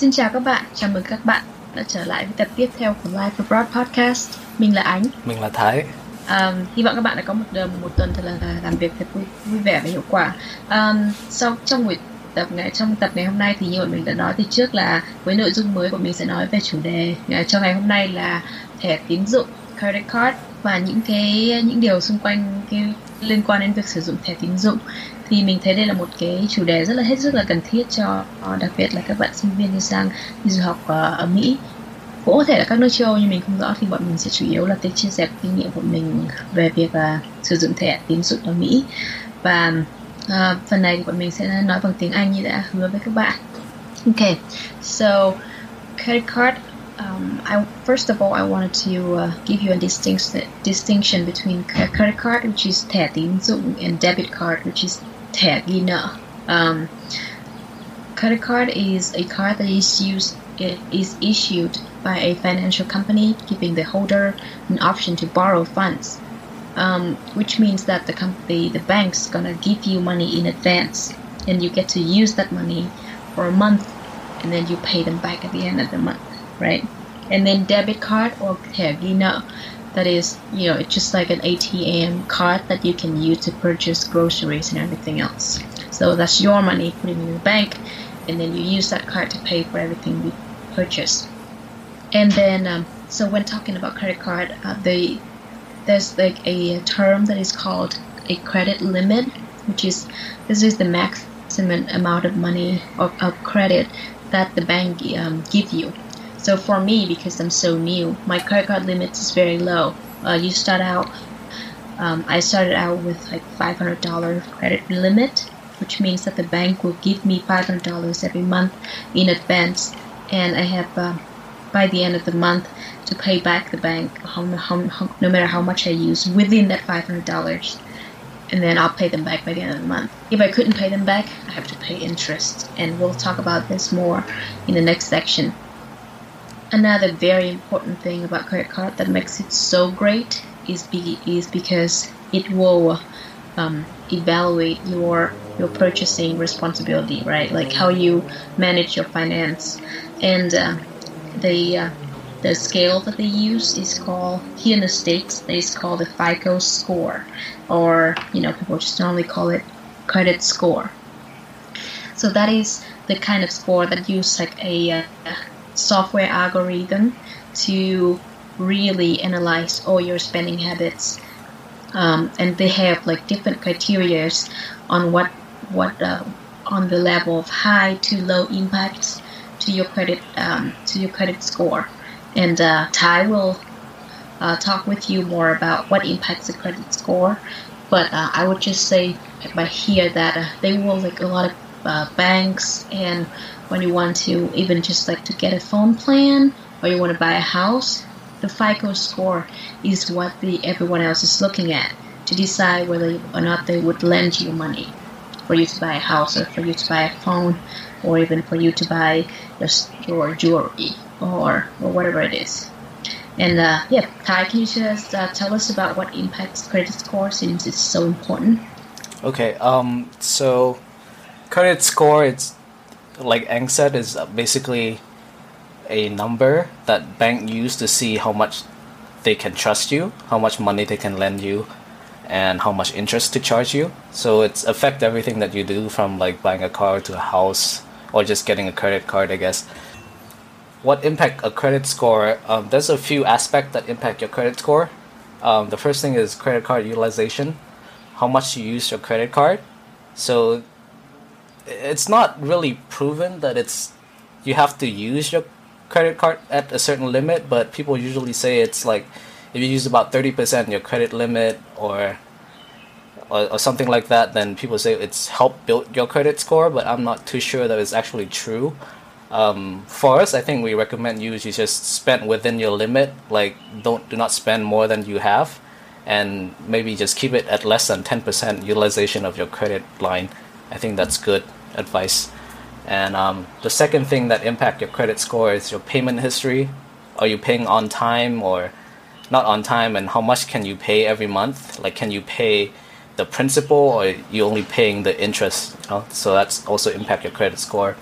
Xin chào các bạn, chào mừng các bạn đã trở lại với tập tiếp theo của Life Abroad Podcast. Mình là Ánh. Mình là Thái. Um, hy vọng các bạn đã có một một tuần thật là làm việc thật vui, vui vẻ và hiệu quả. Um, sau trong buổi tập ngày trong tập ngày hôm nay thì như bọn mình đã nói từ trước là với nội dung mới của mình sẽ nói về chủ đề uh, cho ngày hôm nay là thẻ tín dụng credit card và những cái những điều xung quanh cái liên quan đến việc sử dụng thẻ tín dụng. Thì mình thấy đây là một cái chủ đề rất là hết sức là cần thiết cho đặc biệt là các bạn sinh viên đi sang đi du học ờ, ở Mỹ. Cũng có thể là các nước châu Âu nhưng mình không rõ thì bọn mình sẽ chủ yếu là cái chia sẻ kinh nghiệm của mình về việc uh, sử dụng thẻ tín dụng ở Mỹ. Và uh, phần này thì bọn mình sẽ nói bằng tiếng Anh như đã hứa với các bạn. Okay, so credit card Um, I, first of all, I wanted to uh, give you a distinction distinction between credit card, which is thẻ tín dụng, and debit card, which is thẻ ghi nợ. Um, credit card is a card that is used it is issued by a financial company, giving the holder an option to borrow funds, um, which means that the company, the bank's gonna give you money in advance, and you get to use that money for a month, and then you pay them back at the end of the month right? And then debit card or thẻ ghi nợ, that is, you know, it's just like an ATM card that you can use to purchase groceries and everything else. So that's your money put in the bank, and then you use that card to pay for everything you purchase. And then, um, so when talking about credit card, uh, the there's like a term that is called a credit limit, which is this is the maximum amount of money of, of credit that the bank um, give you so for me, because I'm so new, my credit card limit is very low. Uh, you start out, um, I started out with like $500 credit limit, which means that the bank will give me $500 every month in advance, and I have uh, by the end of the month to pay back the bank how, how, how, no matter how much I use within that $500 and then I'll pay them back by the end of the month. If I couldn't pay them back, I have to pay interest, and we'll talk about this more in the next section. Another very important thing about credit card that makes it so great is be, is because it will um, evaluate your your purchasing responsibility, right? Like how you manage your finance, and uh, the uh, the scale that they use is called here in the states is called the FICO score, or you know people just normally call it credit score. So that is the kind of score that use like a uh, software algorithm to really analyze all your spending habits. Um, and they have like different criterias on what what uh, on the level of high to low impact to your credit um, to your credit score. And uh, Ty will uh, talk with you more about what impacts the credit score. But uh, I would just say by here that uh, they will like a lot of uh, banks and when you want to even just like to get a phone plan or you want to buy a house, the FICO score is what the everyone else is looking at to decide whether or not they would lend you money for you to buy a house or for you to buy a phone or even for you to buy your, your jewelry or or whatever it is. And uh, yeah, Ty, can you just uh, tell us about what impacts credit score since it's so important? Okay, um, so credit score it's like Ang said, is basically a number that bank use to see how much they can trust you, how much money they can lend you, and how much interest to charge you. So it's affect everything that you do from like buying a car to a house or just getting a credit card, I guess. What impact a credit score? Um, there's a few aspects that impact your credit score. Um, the first thing is credit card utilization, how much you use your credit card. So it's not really proven that it's you have to use your credit card at a certain limit, but people usually say it's like if you use about thirty percent your credit limit or, or or something like that, then people say it's helped build your credit score. But I'm not too sure that it's actually true. Um, for us, I think we recommend you to just spend within your limit. Like don't do not spend more than you have, and maybe just keep it at less than ten percent utilization of your credit line. I think that's good advice. And um, the second thing that impact your credit score is your payment history. Are you paying on time or not on time, and how much can you pay every month? Like, can you pay the principal, or you only paying the interest? You know? So that's also impact your credit score.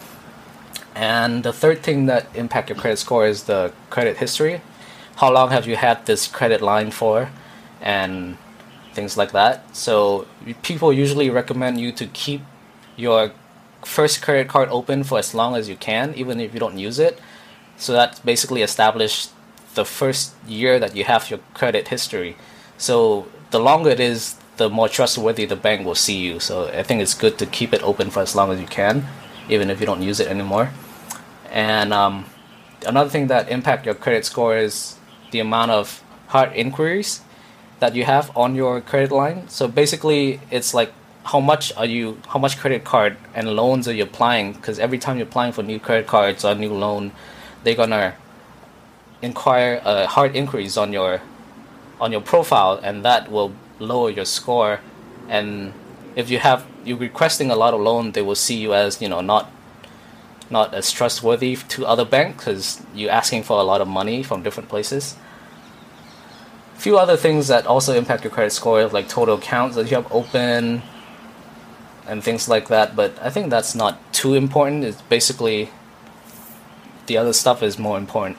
And the third thing that impact your credit score is the credit history. How long have you had this credit line for, and things like that. So people usually recommend you to keep your first credit card open for as long as you can, even if you don't use it. So that basically established the first year that you have your credit history. So the longer it is, the more trustworthy the bank will see you. So I think it's good to keep it open for as long as you can, even if you don't use it anymore. And um, another thing that impact your credit score is the amount of hard inquiries that you have on your credit line. So basically, it's like how much are you, how much credit card and loans are you applying? Because every time you're applying for new credit cards or new loan, they're gonna inquire uh, hard inquiries on your on your profile, and that will lower your score. And if you have you're requesting a lot of loan, they will see you as you know not not as trustworthy to other banks because you're asking for a lot of money from different places. A few other things that also impact your credit score, like total accounts that you have open and things like that. But I think that's not too important. It's basically the other stuff is more important.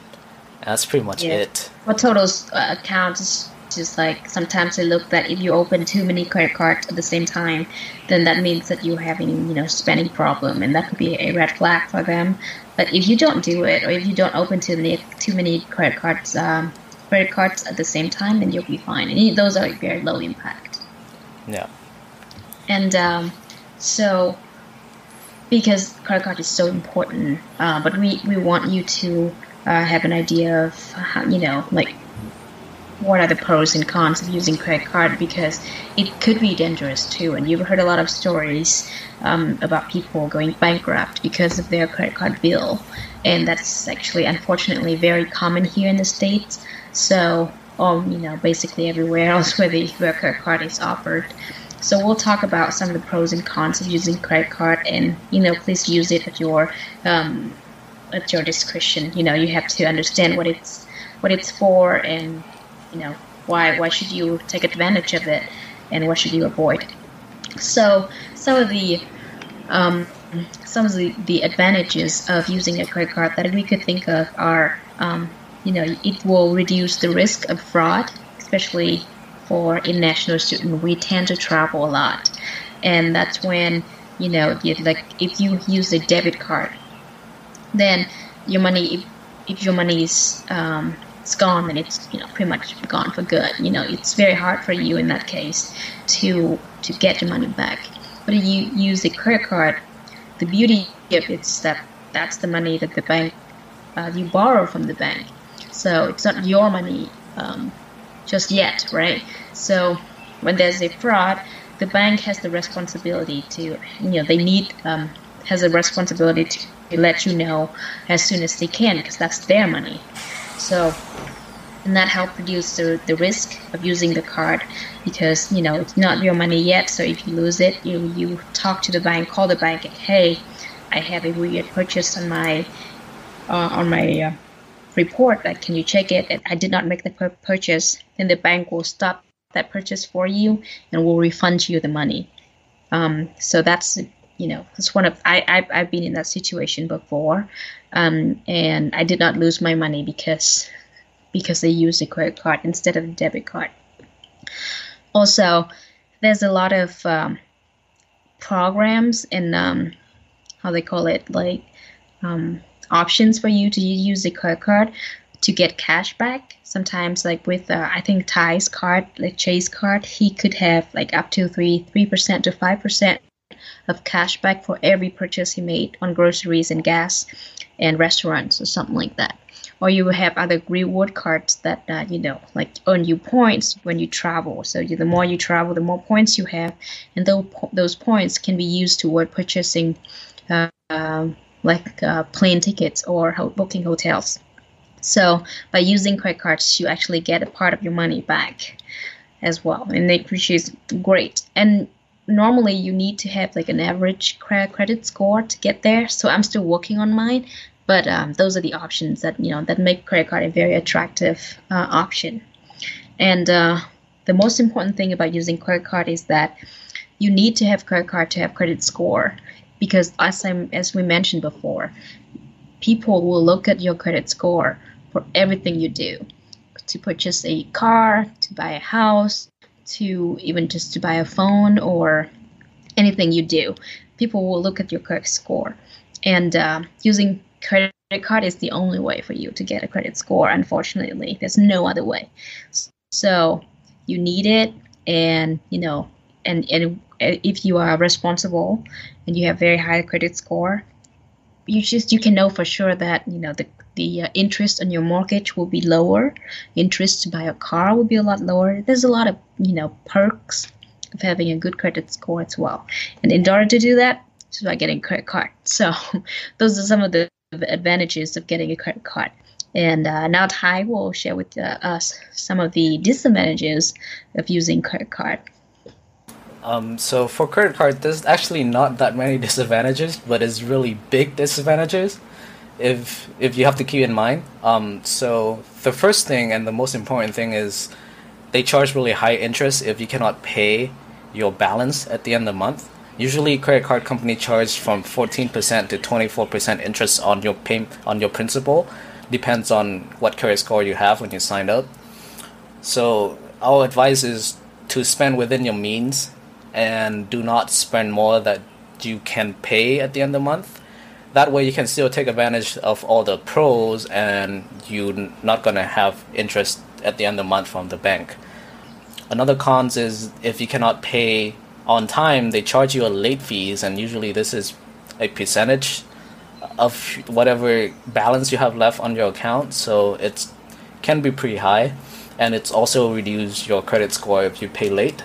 That's pretty much yeah. it. For total uh, accounts, just like sometimes they look that if you open too many credit cards at the same time, then that means that you're having you know spending problem, and that could be a red flag for them. But if you don't do it, or if you don't open too many too many credit cards, um, credit cards at the same time, then you'll be fine. And those are very low impact. Yeah. And um, so, because credit card is so important, uh, but we we want you to uh, have an idea of how you know like what are the pros and cons of using credit card because it could be dangerous too. And you've heard a lot of stories um, about people going bankrupt because of their credit card bill, and that's actually unfortunately very common here in the states. So, um, you know, basically everywhere else where the where credit card is offered. So we'll talk about some of the pros and cons of using credit card, and you know, please use it at your um, at your discretion. You know, you have to understand what it's what it's for and you know why why should you take advantage of it and what should you avoid so some of the um, some of the, the advantages of using a credit card that we could think of are um, you know it will reduce the risk of fraud especially for international student, we tend to travel a lot and that's when you know like if you use a debit card then your money if, if your money is um, it's gone and it's you know pretty much gone for good. You know, it's very hard for you in that case to to get your money back. But if you use a credit card, the beauty of it is that that's the money that the bank uh, you borrow from the bank. So it's not your money um, just yet, right? So when there's a fraud, the bank has the responsibility to you know they need um, has a responsibility to let you know as soon as they can because that's their money. So, and that helps reduce the, the risk of using the card because you know it's not your money yet. So if you lose it, you you talk to the bank, call the bank, hey, I have a weird purchase on my uh, on my uh, report. Like, can you check it? I did not make the purchase. Then the bank will stop that purchase for you and will refund you the money. Um, so that's you know, it's one of I I've, I've been in that situation before, um, and I did not lose my money because because they used a credit card instead of a debit card. Also, there's a lot of um, programs and um, how they call it like um, options for you to use the credit card to get cash back. Sometimes, like with uh, I think Ty's card, like Chase card, he could have like up to three three percent to five percent of cash back for every purchase he made on groceries and gas and restaurants or something like that. Or you have other reward cards that uh, you know like earn you points when you travel. So you, the more you travel, the more points you have, and those those points can be used toward purchasing, uh, um, like uh, plane tickets or ho- booking hotels. So by using credit cards, you actually get a part of your money back as well, and they, which is great. And normally you need to have like an average credit score to get there. So I'm still working on mine, but um, those are the options that you know that make credit card a very attractive uh, option. And uh, the most important thing about using credit card is that you need to have credit card to have credit score because as I as we mentioned before, people will look at your credit score for everything you do to purchase a car, to buy a house, to even just to buy a phone or anything you do. People will look at your credit score. And uh, using credit card is the only way for you to get a credit score, unfortunately. There's no other way. So you need it, and you know, and, and if you are responsible and you have very high credit score, you just you can know for sure that you know the the uh, interest on your mortgage will be lower interest to buy a car will be a lot lower. There's a lot of you know perks of having a good credit score as well. And in order to do that it's by getting a credit card. So those are some of the advantages of getting a credit card. And uh, now Ty will share with uh, us some of the disadvantages of using credit card um, so for credit card, there's actually not that many disadvantages, but it's really big disadvantages. If if you have to keep in mind. Um, so the first thing and the most important thing is they charge really high interest if you cannot pay your balance at the end of the month. Usually, credit card company charge from fourteen percent to twenty four percent interest on your pay on your principal. Depends on what credit score you have when you signed up. So our advice is to spend within your means and do not spend more that you can pay at the end of the month. That way, you can still take advantage of all the pros, and you're not gonna have interest at the end of the month from the bank. Another cons is if you cannot pay on time, they charge you a late fees, and usually this is a percentage of whatever balance you have left on your account. So it can be pretty high, and it's also reduce your credit score if you pay late.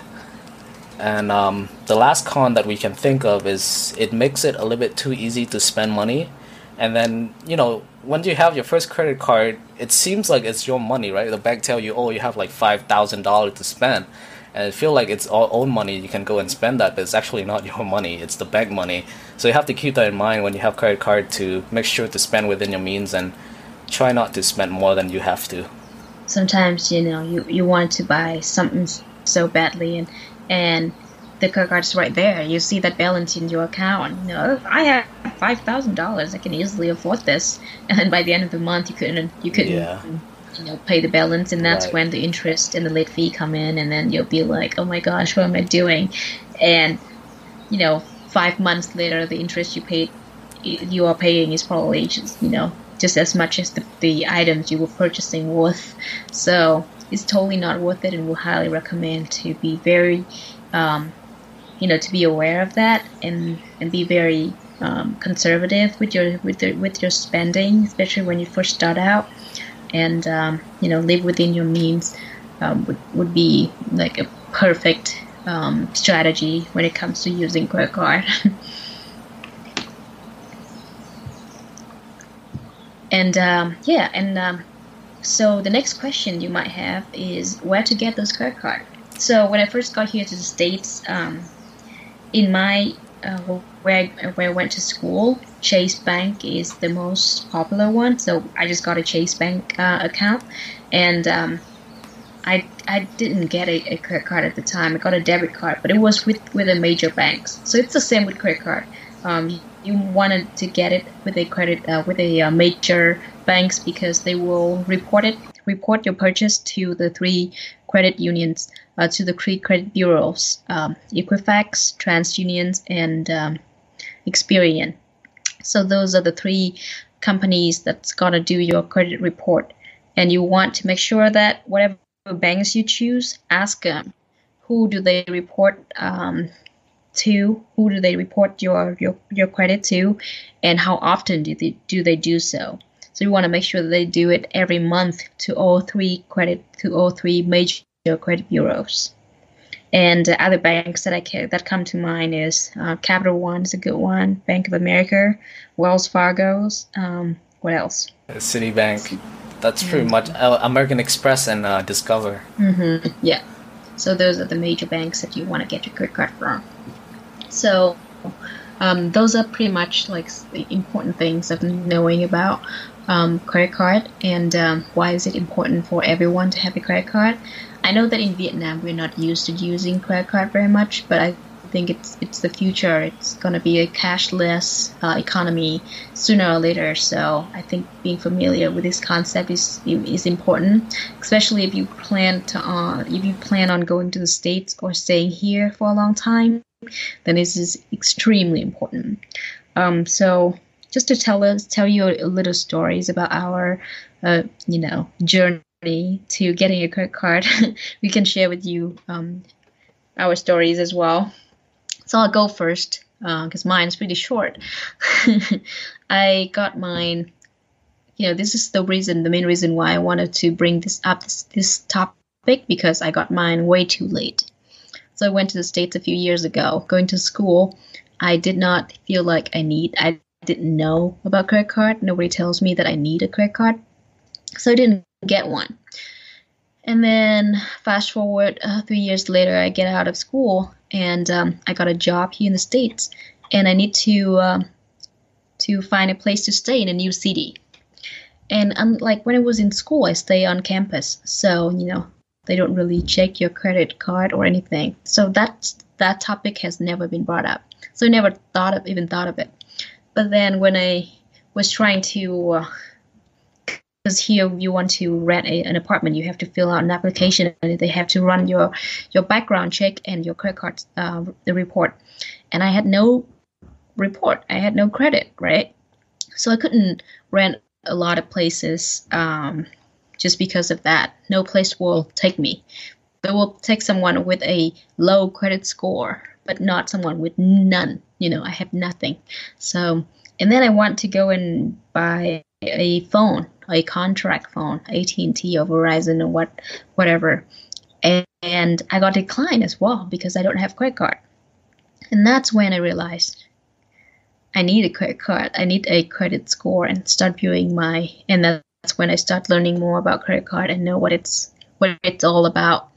And um, the last con that we can think of is it makes it a little bit too easy to spend money. And then, you know, when you have your first credit card, it seems like it's your money, right? The bank tell you, oh, you have like $5,000 to spend. And it feel like it's all own money, you can go and spend that, but it's actually not your money, it's the bank money. So you have to keep that in mind when you have credit card to make sure to spend within your means and try not to spend more than you have to. Sometimes, you know, you, you want to buy something so badly and and the credit card's right there. You see that balance in your account. You know, oh, I have five thousand dollars. I can easily afford this. And by the end of the month, you couldn't you couldn't yeah. you know pay the balance, and that's right. when the interest and the late fee come in, and then you'll be like, oh my gosh, what am I doing? And you know, five months later, the interest you paid you are paying is probably just you know just as much as the, the items you were purchasing worth. So it's totally not worth it, and we highly recommend to be very, um, you know, to be aware of that and and be very um, conservative with your with the, with your spending, especially when you first start out, and um, you know, live within your means um, would would be like a perfect um, strategy when it comes to using credit card. and um, yeah, and um, so the next question you might have is where to get those credit card. So when I first got here to the states, um, in my uh, where I, where I went to school, Chase Bank is the most popular one. So I just got a Chase Bank uh, account, and um, I I didn't get a, a, credit card at the time. I got a debit card, but it was with with the major banks. So it's the same with credit card. Um, you wanted to get it with a credit uh, with a uh, major banks because they will report it report your purchase to the three credit unions uh, to the three credit bureaus um, Equifax, TransUnion, and um, Experian. So those are the three companies that's gonna do your credit report, and you want to make sure that whatever banks you choose, ask them who do they report um, to, who do they report your, your your credit to, and how often do they do they do so. So you want to make sure that they do it every month to all three credit to all three major credit bureaus. And uh, other banks that I can, that come to mind is uh, Capital One is a good one, Bank of America, Wells Fargo's. Um, what else? Citibank. That's pretty much uh, American Express and uh, Discover. Mm-hmm. Yeah. So those are the major banks that you want to get your credit card from. So um, those are pretty much like the important things of knowing about um, credit card and um, why is it important for everyone to have a credit card. I know that in Vietnam we're not used to using credit card very much, but I think it's it's the future. It's to be a cashless uh, economy sooner or later. So I think being familiar with this concept is is important, especially if you plan to uh, if you plan on going to the states or staying here for a long time. Then this is extremely important. Um, so just to tell us tell you a, little stories about our uh, you know journey to getting a credit card, we can share with you um, our stories as well. So I'll go first because uh, mine's pretty short. I got mine. You know, this is the reason, the main reason why I wanted to bring this up, this, this topic, because I got mine way too late. So I went to the States a few years ago. Going to school, I did not feel like I need, I didn't know about credit card. Nobody tells me that I need a credit card. So I didn't get one. And then fast forward uh, three years later, I get out of school and um, I got a job here in the states, and I need to uh, to find a place to stay in a new city. And unlike when I was in school, I stay on campus, so you know they don't really check your credit card or anything. So that that topic has never been brought up. So I never thought of even thought of it. But then when I was trying to uh, because here you want to rent a, an apartment, you have to fill out an application, and they have to run your your background check and your credit card uh, the report. And I had no report, I had no credit, right? So I couldn't rent a lot of places um, just because of that. No place will take me. They will take someone with a low credit score, but not someone with none. You know, I have nothing. So, and then I want to go and buy a phone a contract phone, AT&T or Verizon or what, whatever. And, and I got declined as well because I don't have credit card. And that's when I realized I need a credit card. I need a credit score and start viewing my. And that's when I start learning more about credit card and know what it's what it's all about.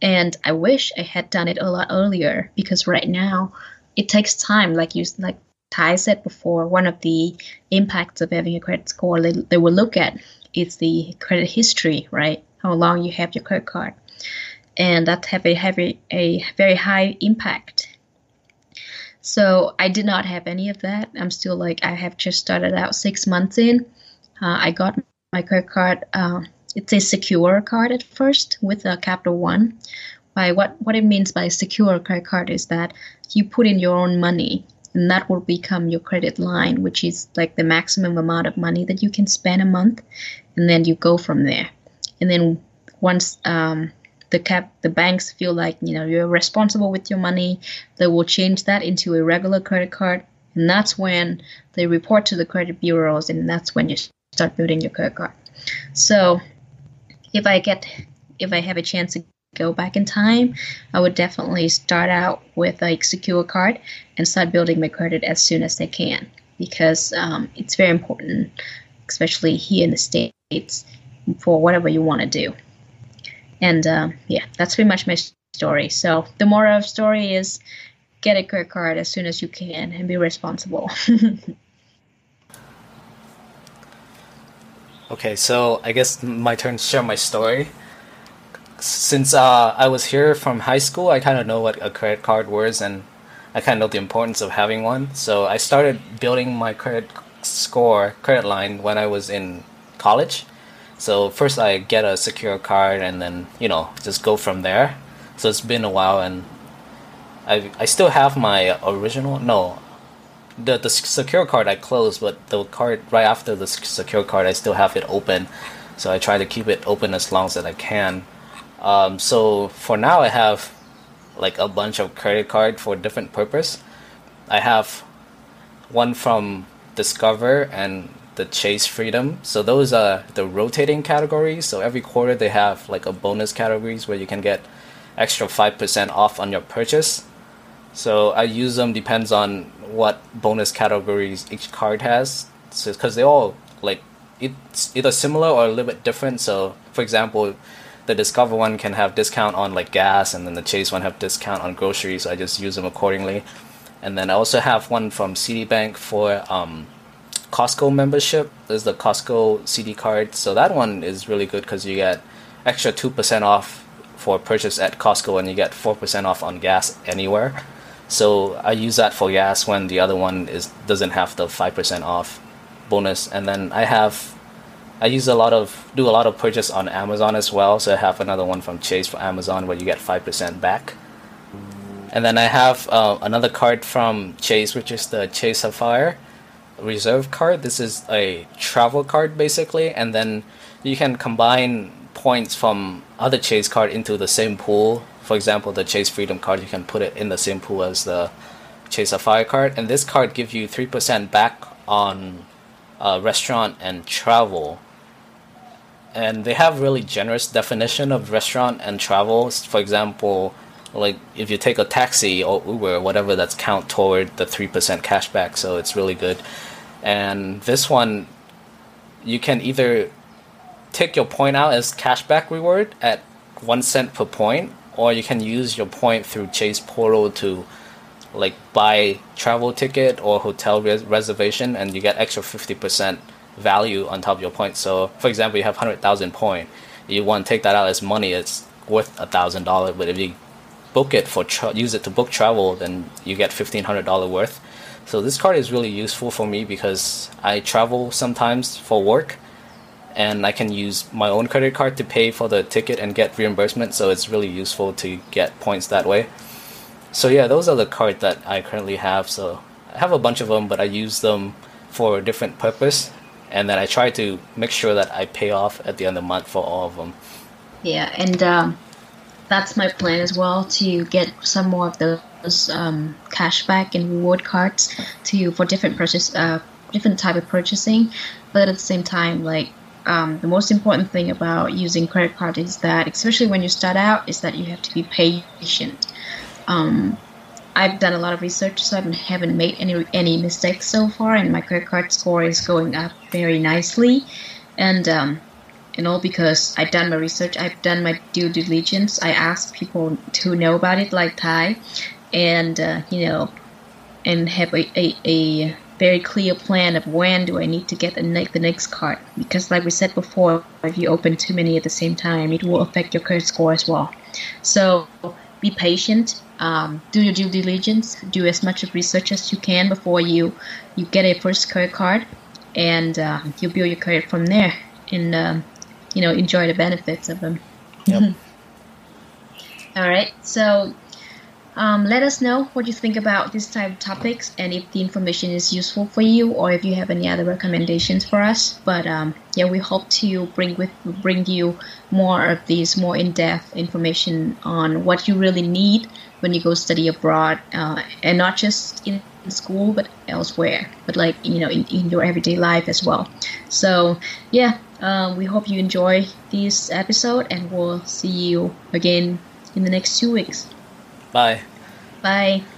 And I wish I had done it a lot earlier because right now it takes time. Like you like Ty said before, one of the impacts of having a credit score they, they will look at is the credit history, right? How long you have your credit card, and that have a heavy, a very high impact. So I did not have any of that. I'm still like I have just started out six months in. Uh, I got my credit card. Uh, it's a secure card at first with a Capital One. By what what it means by secure credit card is that you put in your own money and that will become your credit line, which is like the maximum amount of money that you can spend a month, and then you go from there. And then once um, the cap the banks feel like you know you're responsible with your money, they will change that into a regular credit card, and that's when they report to the credit bureaus, and that's when you start building your credit card. So if I get if I have a chance to go back in time, I would definitely start out with a secure card and start building my credit as soon as they can because um, it's very important, especially here in the States, for whatever you want to do. And uh, yeah, that's pretty much my story. So the moral of the story is get a credit card as soon as you can and be responsible. okay, so I guess my turn to share my story since uh, I was here from high school, I kind of know what a credit card was, and I kind of know the importance of having one. So I started building my credit score, credit line when I was in college. So first I get a secure card, and then you know just go from there. So it's been a while, and I I still have my original no. The, the secure card I closed, but the card right after the secure card I still have it open, so I try to keep it open as long as I can um, so for now, I have like a bunch of credit card for different purpose. I have one from Discover and the Chase Freedom. So those are the rotating categories. So every quarter they have like a bonus categories where you can get extra five percent off on your purchase. So I use them depends on what bonus categories each card has. So because they all like it's either similar or a little bit different. So for example, the Discover one can have discount on like gas, and then the Chase one have discount on groceries. So I just use them accordingly. And then I also have one from Citibank for um, Costco membership. There's the Costco Citi card. So that one is really good because you get extra two percent off for purchase at Costco, and you get four percent off on gas anywhere. So I use that for gas when the other one is doesn't have the five percent off bonus. And then I have I use a lot of do a lot of purchase on Amazon as well. So I have another one from Chase for Amazon where you get five percent back. And then I have uh, another card from Chase, which is the Chase Sapphire Reserve card. This is a travel card basically, and then you can combine points from other Chase card into the same pool. For example, the Chase Freedom card, you can put it in the same pool as the Chase Sapphire card, and this card gives you three percent back on uh, restaurant and travel. And they have really generous definition of restaurant and travel. For example, like if you take a taxi or Uber or whatever, that's count toward the three percent cashback. So it's really good. And this one, you can either take your point out as cashback reward at one cent per point, or you can use your point through Chase Portal to like buy travel ticket or hotel res- reservation, and you get extra fifty percent value on top of your points. So, for example, you have hundred thousand point, you want to take that out as money, it's worth a thousand dollars. But if you book it for tra- use it to book travel, then you get fifteen hundred dollar worth. So this card is really useful for me because I travel sometimes for work, and I can use my own credit card to pay for the ticket and get reimbursement. So it's really useful to get points that way. So yeah, those are the cards that I currently have. So I have a bunch of them, but I use them for a different purpose, and then I try to make sure that I pay off at the end of the month for all of them. Yeah, and um, that's my plan as well to get some more of those um, cashback and reward cards to for different purchase, uh, different type of purchasing. But at the same time, like um, the most important thing about using credit card is that, especially when you start out, is that you have to be patient. Um, I've done a lot of research, so I haven't made any any mistakes so far, and my credit card score is going up very nicely. And um, and all because I've done my research, I've done my due diligence. I asked people to know about it, like Ty, and uh, you know, and have a, a, a very clear plan of when do I need to get the next the next card. Because, like we said before, if you open too many at the same time, it will affect your credit score as well. So be patient. Um, do your due diligence. Do as much research as you can before you you get a first credit card, and uh, you build your credit from there. And um, you know enjoy the benefits of them. Yep. All right, so um, let us know what you think about this type of topics and if the information is useful for you or if you have any other recommendations for us. But um, yeah, we hope to bring with bring you more of these more in-depth information on what you really need when you go study abroad, uh, and not just in school but elsewhere, but like you know in, in your everyday life as well. So yeah, um, we hope you enjoy this episode, and we'll see you again in the next two weeks. Bye. Bye.